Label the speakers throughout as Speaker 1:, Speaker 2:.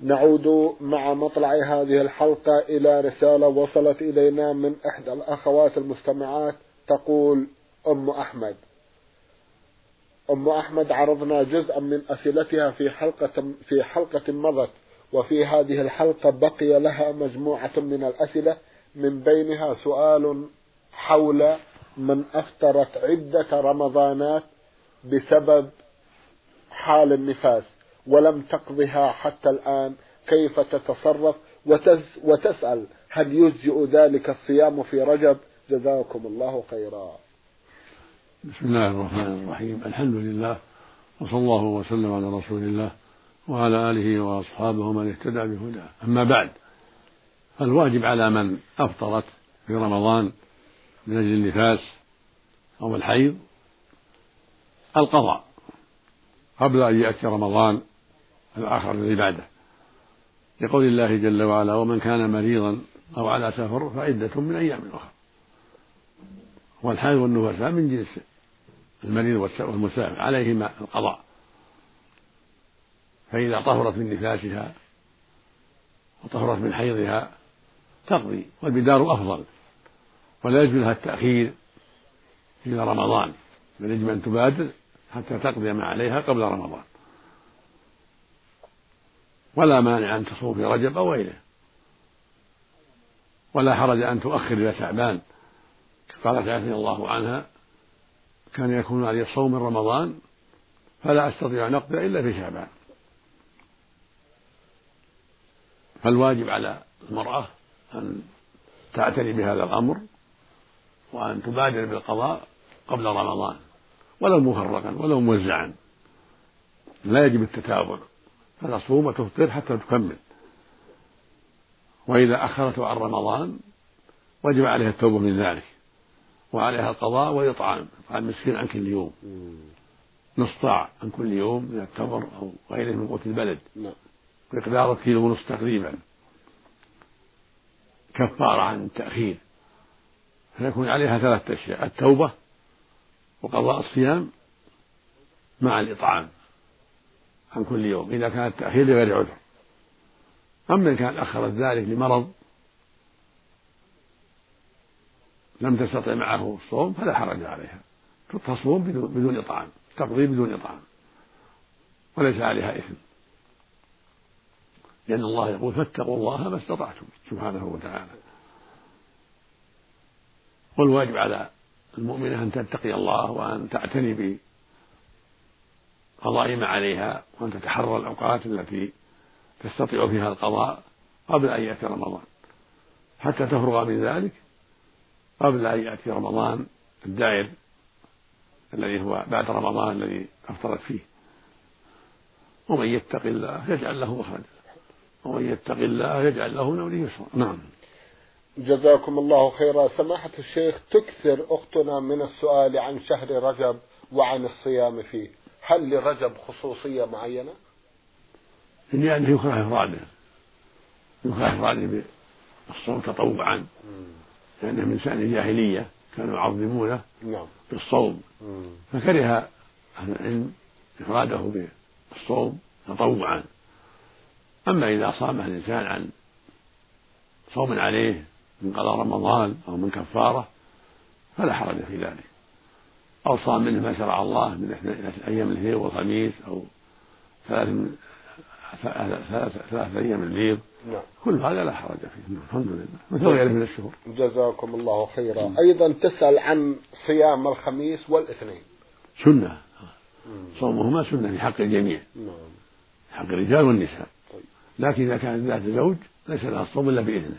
Speaker 1: نعود مع مطلع هذه الحلقة إلى رسالة وصلت إلينا من إحدى الأخوات المستمعات تقول أم أحمد. أم أحمد عرضنا جزءا من أسئلتها في حلقة في حلقة مضت وفي هذه الحلقة بقي لها مجموعة من الأسئلة من بينها سؤال حول من أفطرت عدة رمضانات بسبب حال النفاس. ولم تقضها حتى الآن كيف تتصرف؟ وتسأل هل يجزئ ذلك الصيام في رجب؟ جزاكم الله خيرا.
Speaker 2: بسم الله الرحمن الرحيم. الحمد لله وصلى الله وسلم على رسول الله وعلى آله وأصحابه ومن اهتدى بهداه. أما بعد فالواجب على من أفطرت في رمضان من أجل النفاس أو الحيض القضاء قبل أن يأتي رمضان. الآخر الذي بعده لقول الله جل وعلا ومن كان مريضا أو على سفر فعدة من أيام أخرى. والحائض والنفساء من جنس المريض والمسافر عليهما القضاء. فإذا طهرت من نفاسها وطهرت من حيضها تقضي والبدار أفضل. ولا يجوز لها التأخير إلى رمضان بل يجب أن تبادر حتى تقضي ما عليها قبل رمضان. ولا مانع أن تصوم في رجب أو غيره. ولا حرج أن تؤخر إلى شعبان. قالت عائشة الله عنها كان يكون علي من رمضان فلا أستطيع أن أقضي إلا في شعبان. فالواجب على المرأة أن تعتني بهذا الأمر وأن تبادر بالقضاء قبل رمضان ولو مفرقا ولو موزعا. لا يجب التتابع. فتصوم وتفطر حتى تكمل. وإذا أخرته عن رمضان وجب عليها التوبة من ذلك. وعليها القضاء وإطعام إطعام مسكين عن كل يوم نصف صاع عن كل يوم من التمر أو غيره من قوت البلد.
Speaker 1: نعم.
Speaker 2: مقدار كيلو ونصف تقريبا. كفارة عن التأخير. فيكون عليها ثلاثة أشياء. التوبة وقضاء الصيام مع الإطعام. عن كل يوم إذا كان التأخير لغير عذر. أما إن كان أخرت ذلك لمرض لم تستطع معه الصوم فلا حرج عليها. تصوم بدون إطعام تقضي بدون إطعام وليس عليها إثم. لأن الله يقول فاتقوا الله ما استطعتم سبحانه وتعالى. والواجب على المؤمنة أن تتقي الله وأن تعتني بقضاء ما عليها وأن تتحرى الأوقات التي تستطيع فيها القضاء قبل أن يأتي رمضان. حتى تفرغ من ذلك قبل أن يأتي رمضان الدائر الذي هو بعد رمضان الذي أفطرت فيه. ومن يتق الله يجعل له مخرجا. ومن يتق الله يجعل له من أمره يسرا. نعم.
Speaker 1: جزاكم الله خيرا. سماحة الشيخ تكثر أختنا من السؤال عن شهر رجب وعن الصيام فيه. هل لرجب خصوصية معينة؟
Speaker 2: يعني يكره إفراده يكره إفراده بالصوم تطوعا. لأنه من شأن الجاهلية كانوا يعظمونه
Speaker 1: نعم.
Speaker 2: بالصوم. فكره أهل العلم إفراده بالصوم تطوعا. أما إذا صامه الإنسان عن صوم عليه من قضاء رمضان أو من كفارة فلا حرج في ذلك. أو صام منه ما شرع الله من أيام الاثنين والخميس أو ثلاث ثلاثة أيام البيض
Speaker 1: نعم.
Speaker 2: كل هذا لا حرج فيه الحمد لله. مثل غيره من الشهور.
Speaker 1: جزاكم الله خيرا. أيضا تسأل عن صيام الخميس والاثنين.
Speaker 2: سنة. صومهما سنة في حق الجميع.
Speaker 1: نعم.
Speaker 2: حق الرجال والنساء.
Speaker 1: طيب.
Speaker 2: لكن إذا كانت ذات زوج ليس لها الصوم إلا بإذنه.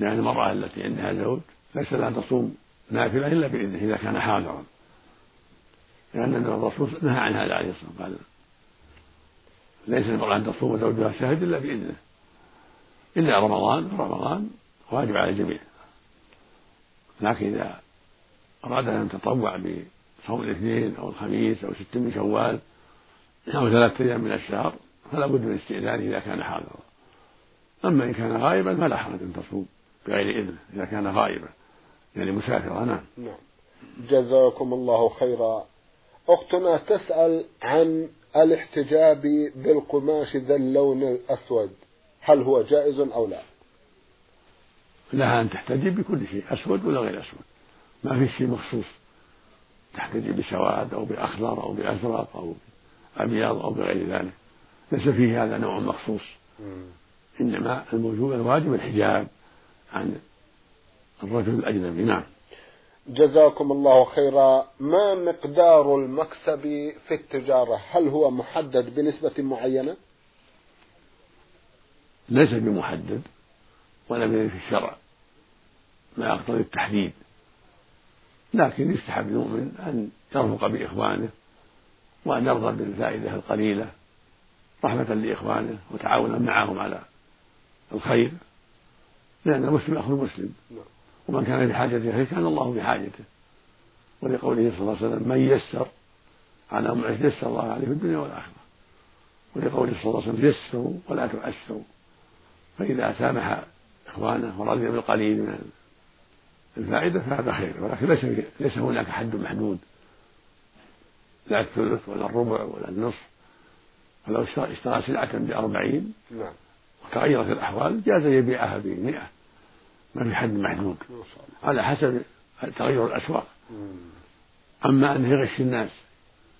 Speaker 2: لأن المرأة التي عندها زوج ليس لها تصوم نافلة إلا بإذنه إذا كان حاضرا. لأن الرسول نهى عن هذا عليه الصلاة والسلام. قال ليس المرأة أن تصوم زوجها شاهد إلا بإذنه. إلا رمضان رمضان واجب على الجميع. لكن إذا أراد أن يتطوع بصوم الاثنين أو الخميس أو ست من شوال أو ثلاثة أيام من الشهر فلا بد من استئذانه إذا كان حاضرا. أما إن كان غائبا فلا حرج أن تصوم بغير إذنه إذا كان غائبا. يعني مسافرا نعم.
Speaker 1: نعم. جزاكم الله خيرا. أختنا تسأل عن الاحتجاب بالقماش ذا اللون الأسود. هل هو جائز أو لا؟
Speaker 2: لها أن تحتجب بكل شيء أسود ولا غير أسود. ما في شيء مخصوص. تحتجب بسواد أو بأخضر أو بأزرق أو أبيض أو بغير ذلك. ليس فيه هذا نوع مخصوص. إنما الموجود الواجب الحجاب عن الرجل الأجنبي نعم.
Speaker 1: جزاكم الله خيرا. ما مقدار المكسب في التجارة؟ هل هو محدد بنسبة معينة؟
Speaker 2: ليس بمحدد ولا في الشرع. ما يقتضي التحديد. لكن يستحب المؤمن أن يرفق بإخوانه وأن يرضى بالفائدة القليلة رحمة لإخوانه وتعاونا معهم على الخير لأن المسلم أخو المسلم. نعم. ومن كان بحاجة إليه كان الله بحاجته. ولقوله صلى الله عليه وسلم من يسر على معسر يسر الله عليه في الدنيا والآخرة. ولقوله صلى الله عليه وسلم يسروا ولا تعسروا فإذا سامح إخوانه ورضي بالقليل من الفائدة فهذا خير. ولكن ليس ليس هناك حد محدود. لا الثلث ولا الربع ولا النصف. فلو اشترى سلعة بأربعين نعم. وتغيرت الأحوال جاز يبيعها بمئة. ما في حد محدود على حسب تغير الأسواق. أما أن يغش الناس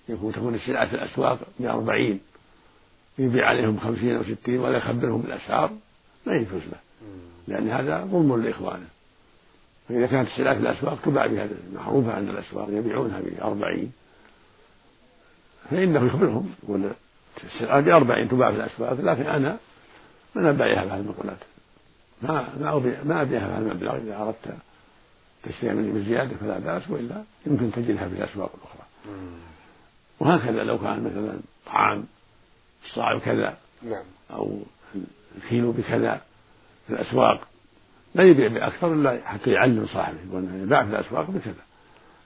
Speaker 2: يكون تكون السلعة في الأسواق بأربعين يبيع عليهم خمسين أو ستين ولا يخبرهم بالأسعار لا يجوز له. لأن هذا ظلم لإخوانه. فإذا كانت السلعة في الأسواق تباع بهذا معروفة عند الأسواق يبيعونها بأربعين. فإنه يخبرهم يقول السلعة بأربعين تباع في الأسواق لكن أنا من أبيعها بهذه المقولات. ما ما أبيع ما أبيعها بهذا المبلغ إذا أردت تشتريها مني بزيادة فلا بأس وإلا يمكن تجدها في الأسواق الأخرى. وهكذا لو كان مثلا طعام الصاع بكذا نعم. أو الكيلو بكذا في الأسواق لا يبيع بأكثر إلا حتى يعلم صاحبه يقول يباع في الأسواق بكذا.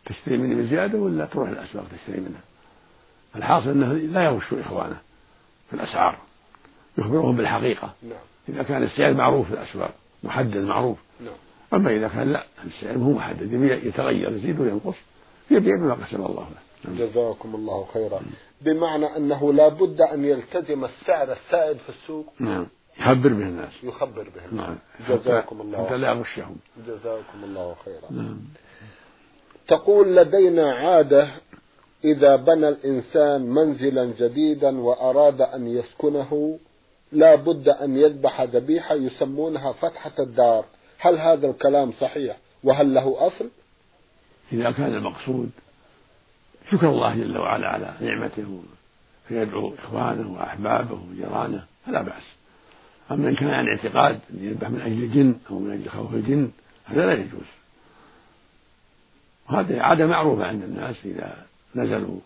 Speaker 2: تشتري مني بزيادة ولا تروح الأسواق تشتري منها؟ الحاصل أنه لا يغش إخوانه في الأسعار. يخبرهم بالحقيقة. نعم. إذا كان السعر معروف في الأسواق محدد معروف. نعم. أما إذا كان لا السعر مو محدد يتغير يزيد وينقص يبيع بما قسم الله له.
Speaker 1: نعم. جزاكم الله خيرا. بمعنى أنه لا بد أن يلتزم السعر السائد في السوق.
Speaker 2: نعم. يخبر به الناس.
Speaker 1: يخبر به الناس. نعم. جزاكم الله
Speaker 2: حتى لا يغشهم.
Speaker 1: جزاكم الله خيرا. نعم. تقول لدينا عادة إذا بنى الإنسان منزلا جديدا وأراد أن يسكنه لا بد أن يذبح ذبيحة يسمونها فتحة الدار. هل هذا الكلام صحيح؟ وهل له أصل؟
Speaker 2: إذا كان المقصود شكر الله جل وعلا على نعمته فيدعو إخوانه وأحبابه وجيرانه فلا بأس. أما إن كان عن اعتقاد أن يذبح من أجل الجن أو من أجل خوف الجن هذا لا يجوز. وهذه عادة معروفة عند الناس إذا نزلوا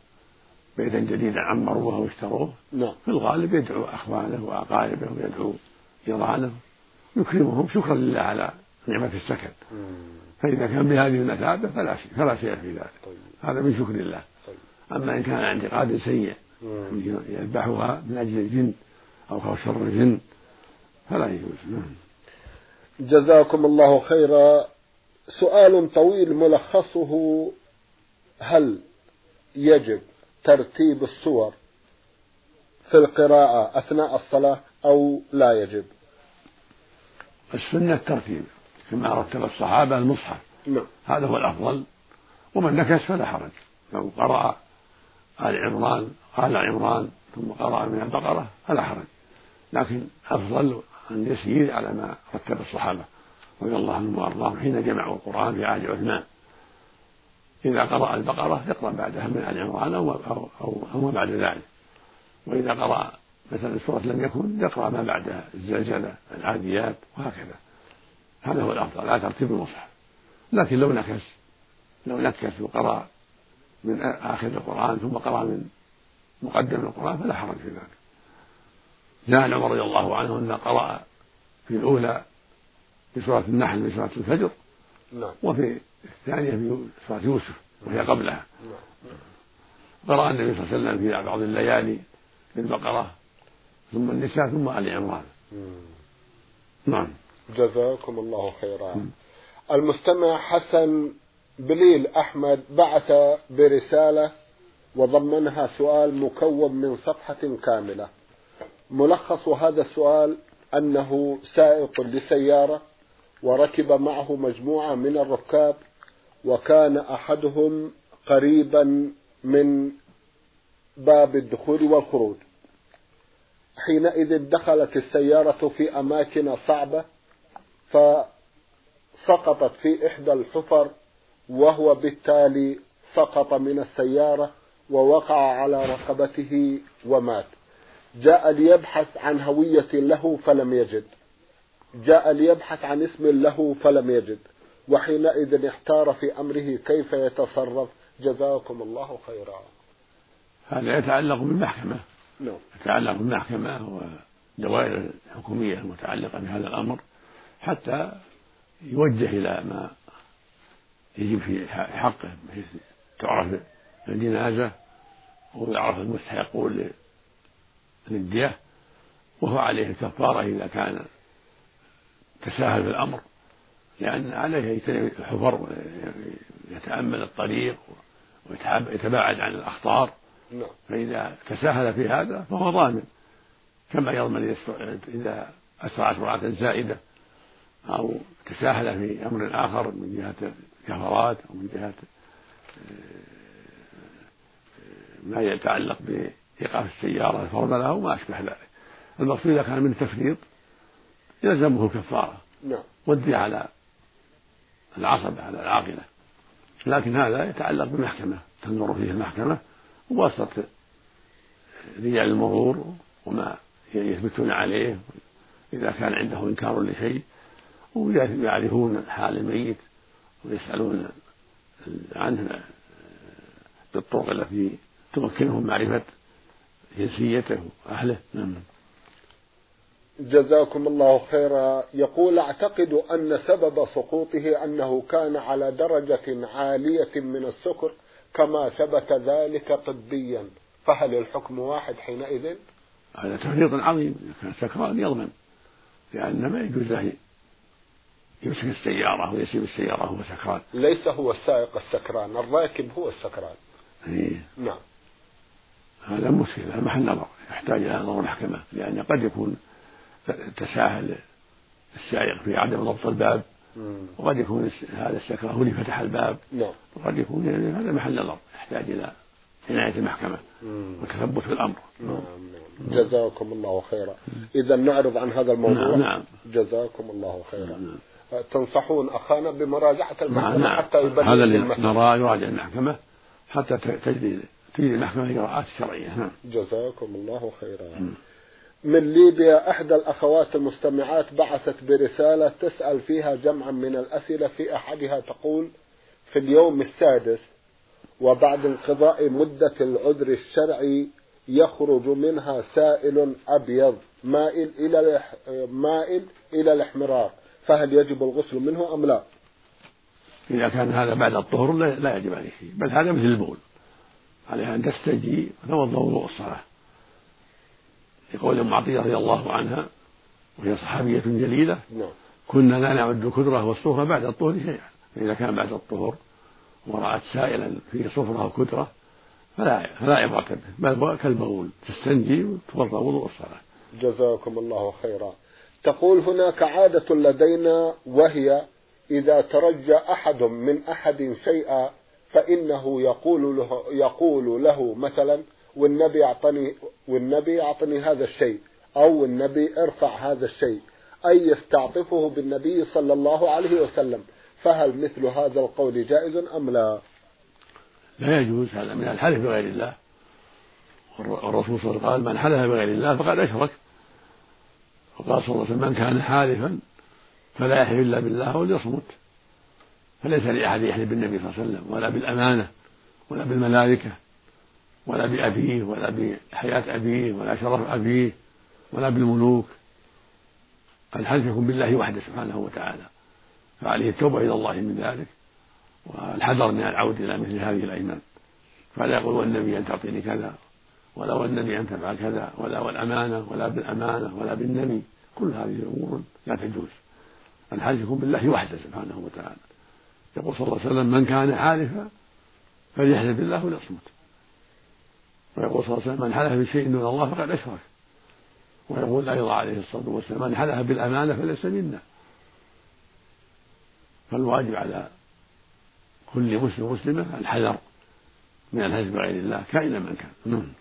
Speaker 2: بيتا جديدا عمروه واشتروه نعم. في الغالب يدعو اخوانه وأقاربه ويدعو جيرانه يكرمهم شكرا لله على نعمة السكن. فإذا كان بهذه المثابة فلا شيء فلا شيء في ذلك. طيب. هذا من شكر الله. طيب. أما إن كان اعتقاد سيء يذبحها من أجل الجن أو خوف شر الجن فلا يجوز. نعم.
Speaker 1: جزاكم الله خيرا. سؤال طويل ملخصه هل يجب ترتيب السور في القراءة أثناء الصلاة أو لا يجب.
Speaker 2: السنة الترتيب كما رتب الصحابة المصحف. نعم. هذا هو الأفضل. ومن نكس فلا حرج. لو قرأ آل عمران آل عمران ثم قرأ من البقرة فلا حرج. لكن أفضل أن يسير على ما رتب الصحابة رضي الله عنهم وأرضاهم حين جمعوا القرآن في عهد عثمان. إذا قرأ البقرة يقرأ بعدها من آل عمران أو أو أو, ما بعد ذلك. وإذا قرأ مثلا سورة لم يكن يقرأ ما بعدها الزلزلة العاديات وهكذا. هذا هو الأفضل لا ترتيب المصحف. لكن لو نكس لو نكس وقرأ من آخر القرآن ثم قرأ من مقدم القرآن فلا حرج في ذلك. جاء عمر رضي الله عنه أن قرأ في الأولى في سورة النحل في سورة الفجر نعم. وفي الثانية في سورة يوسف وهي قبلها. قرأ النبي صلى الله عليه وسلم في بعض الليالي في البقرة ثم النساء ثم آل عمران. نعم.
Speaker 1: جزاكم الله خيرا. المستمع حسن بليل أحمد بعث برسالة وضمنها سؤال مكون من صفحة كاملة. ملخص هذا السؤال أنه سائق لسيارة وركب معه مجموعة من الركاب وكان أحدهم قريبا من باب الدخول والخروج. حينئذ دخلت السيارة في أماكن صعبة فسقطت في إحدى الحفر وهو بالتالي سقط من السيارة ووقع على رقبته ومات. جاء ليبحث عن هوية له فلم يجد. جاء ليبحث عن اسم له فلم يجد. وحينئذ احتار في أمره كيف يتصرف. جزاكم الله خيرا.
Speaker 2: هذا يتعلق بالمحكمة. نعم. يتعلق بالمحكمة والدوائر الحكومية المتعلقة بهذا الأمر حتى يوجه إلى ما يجب في حقه بحيث تعرف الجنازة ويعرف المستحقون للدية وهو عليه الكفارة إذا كان تساهل في الأمر. لأن عليه يجتنب الحفر ويتأمل الطريق ويتباعد عن الأخطار. نعم. فإذا تساهل في هذا فهو ضامن كما يضمن إذا أسرع سرعة زائدة أو تساهل في أمر آخر من جهة الكفرات أو من جهة ما يتعلق بإيقاف السيارة الفرد له وما أشبه ذلك. المقصود إذا كان من تفريط يلزمه الكفارة. نعم. والدية على العصبة على العاقلة لكن هذا يتعلق بالمحكمة تنظر فيه المحكمة وواسطة رجال المرور وما يثبتون عليه إذا كان عنده إنكار لشيء ويعرفون حال الميت ويسألون عنه بالطرق التي تمكنهم معرفة جنسيته وأهله. نعم.
Speaker 1: جزاكم الله خيرا. يقول أعتقد أن سبب سقوطه أنه كان على درجة عالية من السكر كما ثبت ذلك طبيا. فهل الحكم واحد حينئذ؟
Speaker 2: هذا تفريط عظيم كان سكران يضمن لأن ما يجوز له يمسك السيارة ويسيب السيارة وهو سكران.
Speaker 1: ليس هو السائق السكران الراكب هو السكران.
Speaker 2: إيه؟ نعم. هذا مشكلة محل نظر يحتاج إلى نظر المحكمة لأن قد يكون تساهل السائق في عدم ضبط الباب. وقد يكون هذا السكران هو اللي فتح الباب. نعم. وقد يكون هذا محل نظر يحتاج إلى عناية المحكمة والتثبت في الأمر. نعم
Speaker 1: نعم. جزاكم الله خيرا. إذا نعرض عن هذا الموضوع. نعم, نعم. جزاكم الله خيرا. نعم. تنصحون أخانا بمراجعة المحكمة
Speaker 2: نعم. حتى يبين هذا اللي نرى يراجع المحكمة حتى تجري تجري المحكمة الإجراءات الشرعية. نعم.
Speaker 1: جزاكم الله خيرا. من ليبيا إحدى الأخوات المستمعات بعثت برسالة تسأل فيها جمعا من الأسئلة في أحدها تقول في اليوم السادس وبعد انقضاء مدة العذر الشرعي يخرج منها سائل أبيض مائل إلى مائل إلى الإحمرار فهل يجب الغسل منه أم لا؟
Speaker 2: إذا كان هذا بعد الطهر لا يجب عليه شيء بل هذا مثل البول عليها أن تستجي وتوضأ وضوء الصلاة لقول أم عطية رضي الله عنها وهي صحابية جليلة نعم. كنا لا نعد الكدره والصفره بعد الطهر شيئا فإذا كان بعد الطهر ورأت سائلا فيه صفرة وكدرة فلا فلا عبرة به بل كالبول تستنجي وتوضأ وضوء الصلاة.
Speaker 1: جزاكم الله خيرا. تقول هناك عادة لدينا وهي إذا ترجى أحد من أحد شيئا فإنه يقول له يقول له مثلا والنبي أعطني والنبي أعطني هذا الشيء أو النبي ارفع هذا الشيء أي يستعطفه بالنبي صلى الله عليه وسلم. فهل مثل هذا القول جائز أم لا؟
Speaker 2: لا يجوز هذا من الحلف بغير الله. والرسول صلى الله عليه وسلم قال من حلف بغير الله فقد أشرك. وقال صلى الله عليه وسلم من كان حالفا فلا يحلف إلا بالله أو ليصمت فليس لأحد يحلف بالنبي صلى الله عليه وسلم ولا بالأمانة ولا بالملائكة. ولا بأبيه ولا بحياة أبيه ولا شرف أبيه ولا بالملوك. الحلف يكون بالله وحده سبحانه وتعالى فعليه التوبة إلى الله من ذلك والحذر من العود إلى مثل هذه الأيمان. فلا يقول والنبي أن تعطيني كذا ولا والنبي أن تفعل كذا ولا والأمانة ولا بالأمانة ولا بالنبي. كل هذه الأمور لا تجوز. الحلف يكون بالله وحده سبحانه وتعالى. يقول صلى الله عليه وسلم من كان حالفا فليحلف بالله وليصمت. ويقول صلى الله عليه وسلم من حلف بشيء دون الله فقد أشرك. ويقول أيضا عليه الصلاة والسلام من حلف بالأمانة فليس منا. فالواجب على كل مسلم مسلمة الحذر من الحلف بغير الله كائنا من كان. نعم.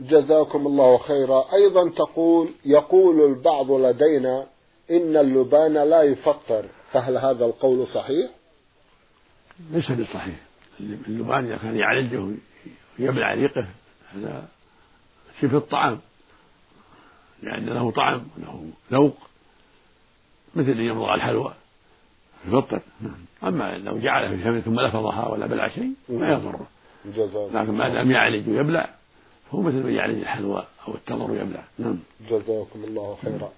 Speaker 1: جزاكم الله خيرا. أيضا تقول يقول البعض لدينا إن اللبان لا يفطر. فهل هذا القول صحيح؟
Speaker 2: ليس بصحيح. اللبان إذا كان يعالجه ويبلع ريقه هذا شبه الطعام. لأن له طعم وله ذوق مثل أن يمضغ الحلوى يفطر أما لو جعل في فمه ثم لفظها ولا بلع شيء ما يضره. لكن ما دام يعالج ويبلع فهو مثل من يعالج الحلوى أو التمر ويبلع. نعم.
Speaker 1: جزاكم الله خيرا.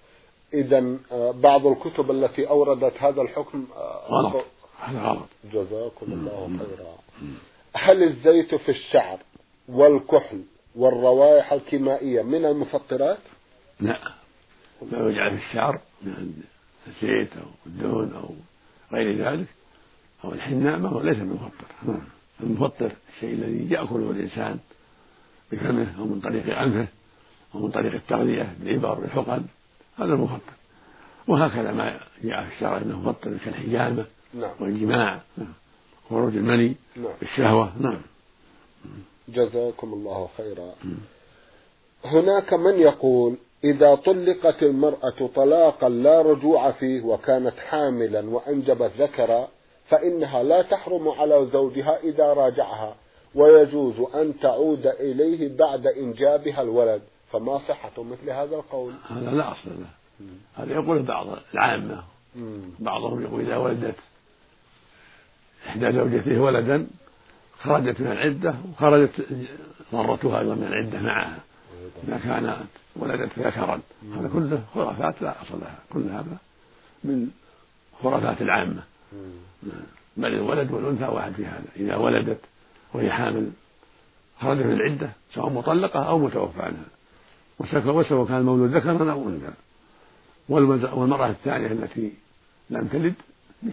Speaker 1: إذا آه، بعض الكتب التي أوردت هذا الحكم
Speaker 2: آه، غلط. هذا غلط.
Speaker 1: جزاكم الله خيرا. هل الزيت في الشعر والكحل والروائح الكيمائية من المفطرات؟
Speaker 2: لا ما يجعل في الشعر من الزيت أو الدهن أو غير ذلك أو الحناء ما هو ليس بمفطر المفطر الشيء الذي يأكله الإنسان بفمه أو من طريق أنفه أو من طريق التغذية بالإبر والحقن هذا المفطر وهكذا ما جاء في الشرع أنه مفطر كالحجامة نعم. والجماع نعم. خروج المني نعم. بالشهوة نعم
Speaker 1: جزاكم الله خيرا. هناك من يقول إذا طلقت المرأة طلاقا لا رجوع فيه وكانت حاملا وأنجبت ذكرا فإنها لا تحرم على زوجها إذا راجعها ويجوز أن تعود إليه بعد إنجابها الولد. فما صحة مثل هذا القول؟
Speaker 2: هذا لا أصل له. هذا يقول بعض العامة. بعضهم يقول إذا ولدت إحدى زوجته ولدا خرجت من العدة وخرجت ضرتها أيضا من العدة معها. إذا كانت ولدت ذكرا هذا كله خرافات لا أصل لها. كل هذا من خرافات العامة. بل الولد والأنثى واحد في هذا. إذا ولدت وهي حامل خرجت من العدة سواء مطلقة أو متوفى عنها. وسواء كان المولود ذكرا أو أنثى. والمرأة الثانية التي لم تلد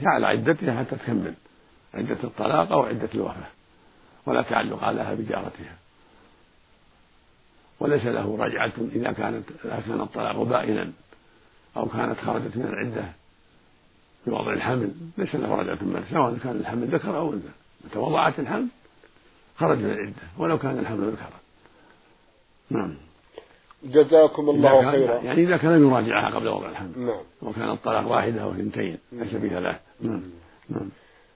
Speaker 2: على عدتها حتى تكمل. عدة الطلاق أو عدة الوفاة. ولا تعلق لها بجارتها. وليس له رجعة إذا كانت إذا كان الطلاق بائنا أو كانت خرجت من العدة في وضع الحمل ليس له رجعة من سواء كان الحمل ذكر أو أنثى. متى وضعت الحمل خرج من العدة ولو كان الحمل ذكرا نعم.
Speaker 1: جزاكم الله خيرا.
Speaker 2: يعني إذا كان يراجعها قبل وضع الحمل. نعم. وكان الطلاق واحدة أو اثنتين ليس بثلاث نعم. نعم.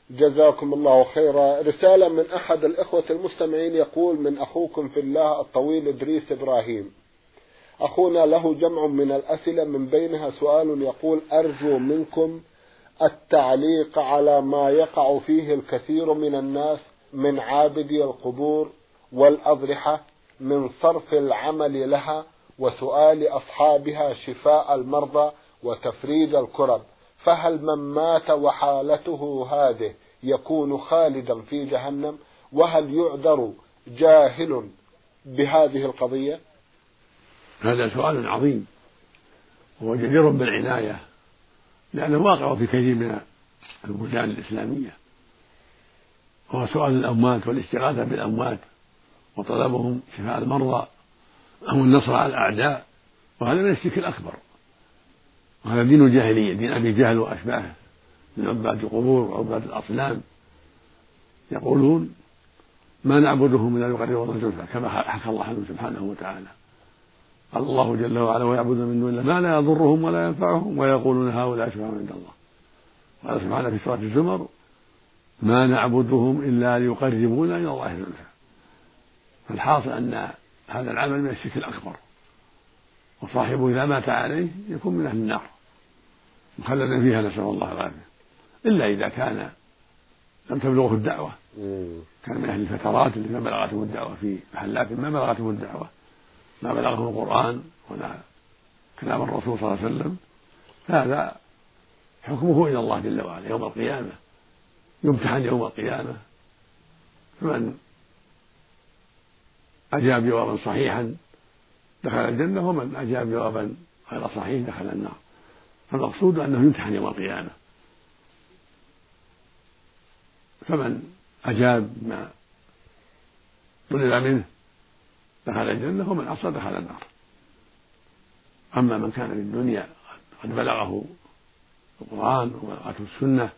Speaker 1: جزاكم الله خيرا. رسالة من أحد الإخوة المستمعين يقول من أخوكم في الله الطويل إدريس إبراهيم. أخونا له جمع من الأسئلة من بينها سؤال يقول أرجو منكم التعليق على ما يقع فيه الكثير من الناس من عابدي القبور والأضرحة من صرف العمل لها وسؤال أصحابها شفاء المرضى وتفريج الكرب. فهل من مات وحالته هذه يكون خالدا في جهنم؟ وهل يعذر جاهل بهذه القضية؟
Speaker 2: هذا سؤال عظيم. وهو جدير بالعناية لأنه واقع في كثير من البلدان الإسلامية. وهو سؤال الأموات والاستغاثة بالأموات وطلبهم شفاء المرضى أو النصر على الأعداء وهذا من الشرك الأكبر. وهذا دين الجاهلية دين أبي جهل وأشباهه من عباد القبور وعباد الأصنام. يقولون ما نعبدهم إلا ليقربونا زلفى كما حكى الله عنه سبحانه وتعالى. قال الله جل وعلا ويعبدون من دون الله ما لا يضرهم ولا ينفعهم ويقولون هؤلاء شفعاء عند الله. قال سبحانه في سورة الزمر ما نعبدهم إلا ليقربونا إلى الله زلفى فالحاصل أن هذا العمل من الشرك الأكبر وصاحبه إذا مات عليه يكون من أهل النار. مخلدا فيها نسأل الله العافية إلا إذا كان لم تبلغه الدعوة. كان من أهل الفترات اللي ما بلغتهم الدعوة في محلات ما بلغتهم الدعوة. ما بلغهم القرآن ولا كلام الرسول صلى الله عليه وسلم. فهذا حكمه إلى الله جل وعلا يوم القيامة. يمتحن يوم القيامة. فمن أجاب جوابا صحيحا دخل الجنة ومن أجاب جوابا غير صحيح دخل النار. فالمقصود أنه يمتحن يوم القيامة. فمن أجاب ما طلب منه دخل الجنة ومن عصى دخل النار. أما من كان في الدنيا قد بلغه القرآن وبلغته السنة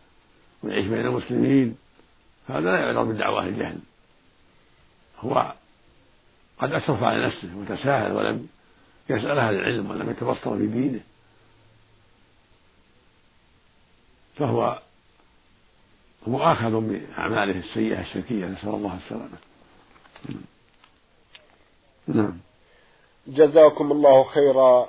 Speaker 2: ويعيش بين المسلمين فهذا لا يعذر بالدعوة الجهل. هو قد أسرف على نفسه وتساهل ولم يسأل أهل العلم ولم يتبصر في دينه. فهو مؤاخذ بأعماله السيئة الشركية نسأل الله السلامة.
Speaker 1: نعم. جزاكم الله خيرا.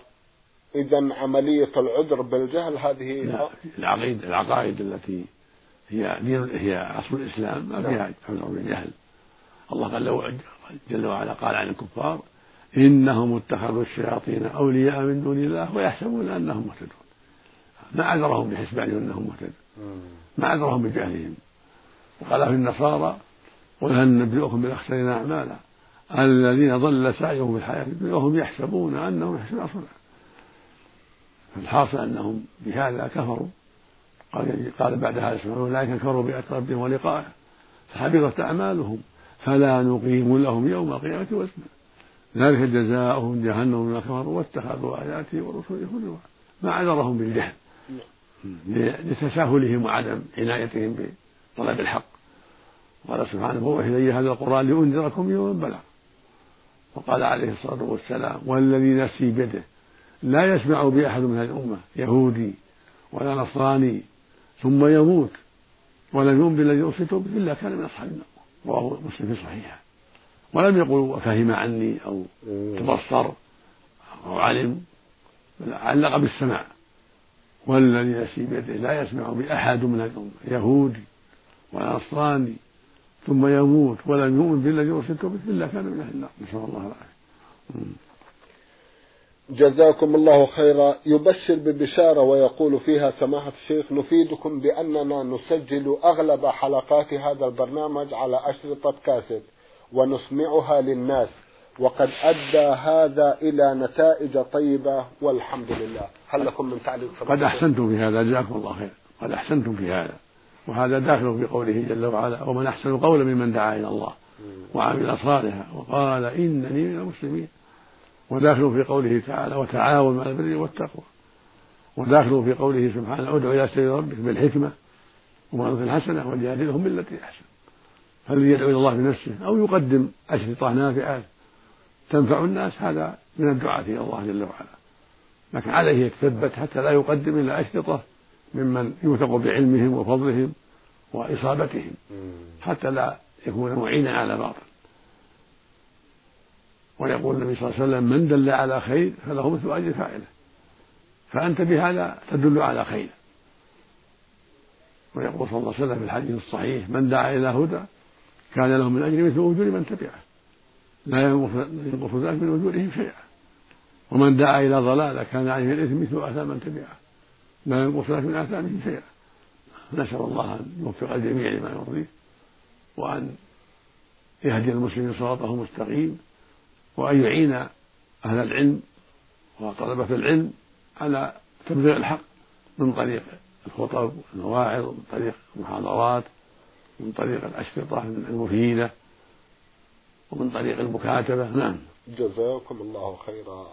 Speaker 1: إذا عملية العذر بالجهل هذه
Speaker 2: العقيد العقائد التي هي دين هي أصل الإسلام ما فيها عذر بالجهل الله قال جل وعلا قال عن الكفار إنهم اتخذوا الشياطين أولياء من دون الله ويحسبون أنهم مهتدون. ما عذرهم بحسبانهم أنهم مهتدون. ما عذرهم بجهلهم. وقال في النصارى قل هل نبئكم بالأخسرين أعمالا؟ الذين ضل سعيهم في الحياة الدنيا وهم يحسبون أنهم يحسنون صنعا فالحاصل أنهم بهذا كفروا. قال قال بعد هذا سبحانه أولئك كفروا بآيات ربهم ولقائه. فحبطت أعمالهم. فلا نقيم لهم يوم القيامة وزنا. ذلك جزاؤهم جهنم بما كفروا واتخذوا آياتي ورسلي هزوا ما عذرهم بالجهل. لتساهلهم وعدم عنايتهم بطلب الحق. قال سبحانه هو إلي هذا القرآن لأنذركم يوم بلغ وقال عليه الصلاة والسلام والذي نفسي بيده لا يسمع بي أحد من هذه الأمة يهودي ولا نصراني ثم يموت ولم يؤمن بالذي أرسلت به إلا كان من أصحاب النار. رواه مسلم في صحيحه. ولم يقل وفهم عني أو تبصر أو علم بل علق بالسماع والذي نفسي بيده لا يسمع بأحد من الأمة يهودي ولا نصراني ثم يموت ولم يؤمن بالذي أرسلت به إلا كان من أهل النار. نسأل الله العافية.
Speaker 1: جزاكم الله خيرا. يبشر ببشارة ويقول فيها سماحة الشيخ نفيدكم بأننا نسجل أغلب حلقات هذا البرنامج على أشرطة كاسيت ونسمعها للناس. وقد أدى هذا إلى نتائج طيبة والحمد لله. هل لكم من تعليق
Speaker 2: قد أحسنتم في هذا جزاكم الله خير. قد أحسنتم في هذا. وهذا داخل في قوله جل وعلا ومن أحسن قولا ممن دعا إلى الله وعمل صالحا. وقال إنني من المسلمين. وداخل في قوله تعالى وتعاونوا على البر والتقوى. وداخل في قوله سبحانه أدعو إلى سبيل ربك بالحكمة وموعظة الحسنة وجادلهم بالتي أحسن. هل يدعو إلى الله بنفسه أو يقدم أشرطة نافعة تنفع الناس هذا من الدعاة إلى الله جل وعلا. لكن عليه يتثبت حتى لا يقدم إلا أشرطة ممن يوثق بعلمهم وفضلهم وإصابتهم حتى لا يكون معينا على باطل. ويقول النبي صلى الله عليه وسلم من دل على خير فله مثل أجر فاعله. فأنت بهذا تدل على خير. ويقول صلى الله عليه وسلم في الحديث الصحيح من دعا إلى هدى كان له من أجر مثل أجور من تبعه. لا ينقص ذلك من أجورهم شيئا. ومن دعا إلى ضلالة كان عليه الإثم مثل آثام من تبعه لا ينقص ذلك من آثامهم شيئا. نسأل الله أن يوفق الجميع لما يرضيه وأن يهدي المسلمين صراطه مستقيم وأن يعين أهل العلم وطلبة العلم على تبليغ الحق من طريق الخطب والمواعظ ومن طريق المحاضرات ومن طريق الأشرطة المفيدة. ومن طريق المكاتبة نعم.
Speaker 1: جزاكم الله خيرا.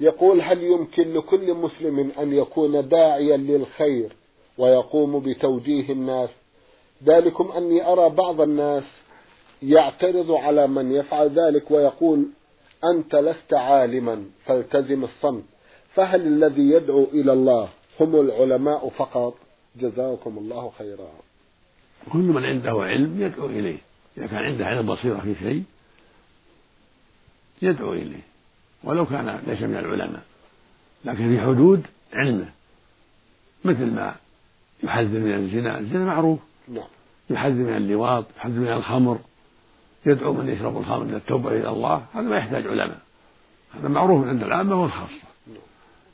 Speaker 1: يقول هل يمكن لكل مسلم أن يكون داعيا للخير ويقوم بتوجيه الناس؟ ذلكم أني أرى بعض الناس يعترض على من يفعل ذلك ويقول أنت لست عالما فالتزم الصمت. فهل الذي يدعو إلى الله هم العلماء فقط؟ جزاكم الله خيرا.
Speaker 2: كل من عنده علم يدعو إليه. إذا كان عنده علم بصيرة في شيء يدعو إليه ولو كان ليس من العلماء لكن في حدود علمه مثل ما يحذر من الزنا الزنا معروف نعم. يحذر من اللواط يحذر من الخمر يدعو من يشرب الخمر إلى التوبة إلى الله هذا ما يحتاج علماء هذا معروف عند العامة والخاصة. نعم.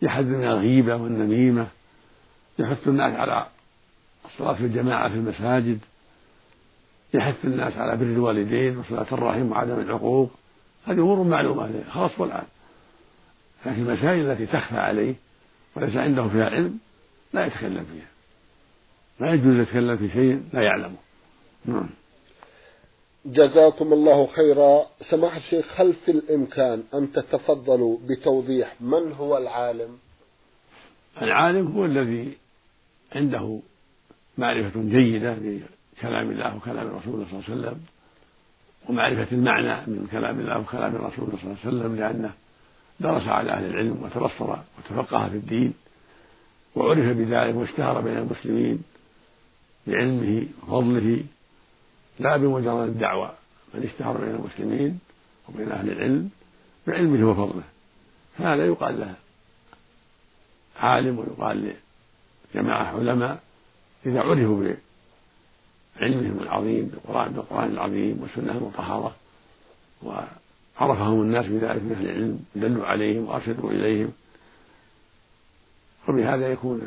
Speaker 2: يحذر من الغيبة والنميمة يحث الناس على الصلاة في الجماعة في المساجد يحث الناس على بر الوالدين وصلاة الرحم وعدم العقوق. هذه أمور معلومة خاص والعام لكن المسائل التي تخفى عليه وليس عنده فيها علم لا يتكلم فيها. لا يجوز يتكلم في شيء لا يعلمه. نعم.
Speaker 1: جزاكم الله خيرا. سماحة الشيخ هل في الإمكان أن تتفضلوا بتوضيح من هو العالم؟
Speaker 2: العالم هو الذي عنده معرفة جيدة بكلام الله وكلام الرسول صلى الله عليه وسلم. ومعرفة المعنى من كلام الله وكلام الرسول صلى الله عليه وسلم لأنه درس على أهل العلم وتبصر وتفقه في الدين وعرف بذلك واشتهر بين المسلمين بعلمه وفضله لا بمجرد الدعوة بل اشتهر بين المسلمين وبين أهل العلم بعلمه وفضله. فهذا يقال له عالم ويقال لجماعة علماء إذا عرفوا بعلمهم العظيم بالقرآن بالقرآن العظيم والسنة المطهرة. وعرفهم الناس بذلك من أهل العلم دلوا عليهم وأرشدوا إليهم. وبهذا يكون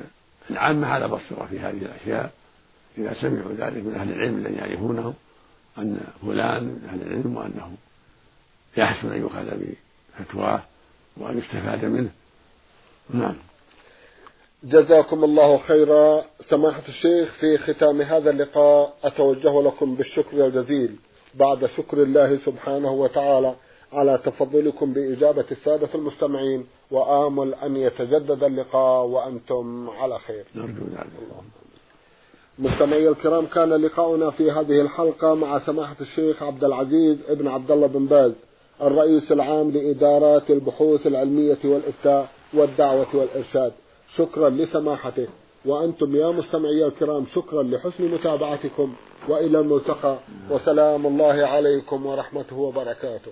Speaker 2: العامة على بصرة في هذه الأشياء. إذا سمعوا ذلك من أهل العلم الذين يعرفونه أن فلان من أهل العلم وأنه يحسن أن يؤخذ بفتواه وأن يستفاد منه. نعم.
Speaker 1: جزاكم الله خيرا. سماحة الشيخ في ختام هذا اللقاء أتوجه لكم بالشكر الجزيل. بعد شكر الله سبحانه وتعالى على تفضلكم بإجابة السادة المستمعين وآمل أن يتجدد اللقاء وأنتم على خير.
Speaker 2: نرجو
Speaker 1: مستمعي الكرام كان لقاؤنا في هذه الحلقة مع سماحة الشيخ عبد العزيز ابن عبد الله بن باز الرئيس العام لإدارات البحوث العلمية والإفتاء والدعوة والإرشاد. شكرا لسماحته وأنتم يا مستمعي الكرام شكرا لحسن متابعتكم وإلى الملتقى. وسلام الله عليكم ورحمته وبركاته.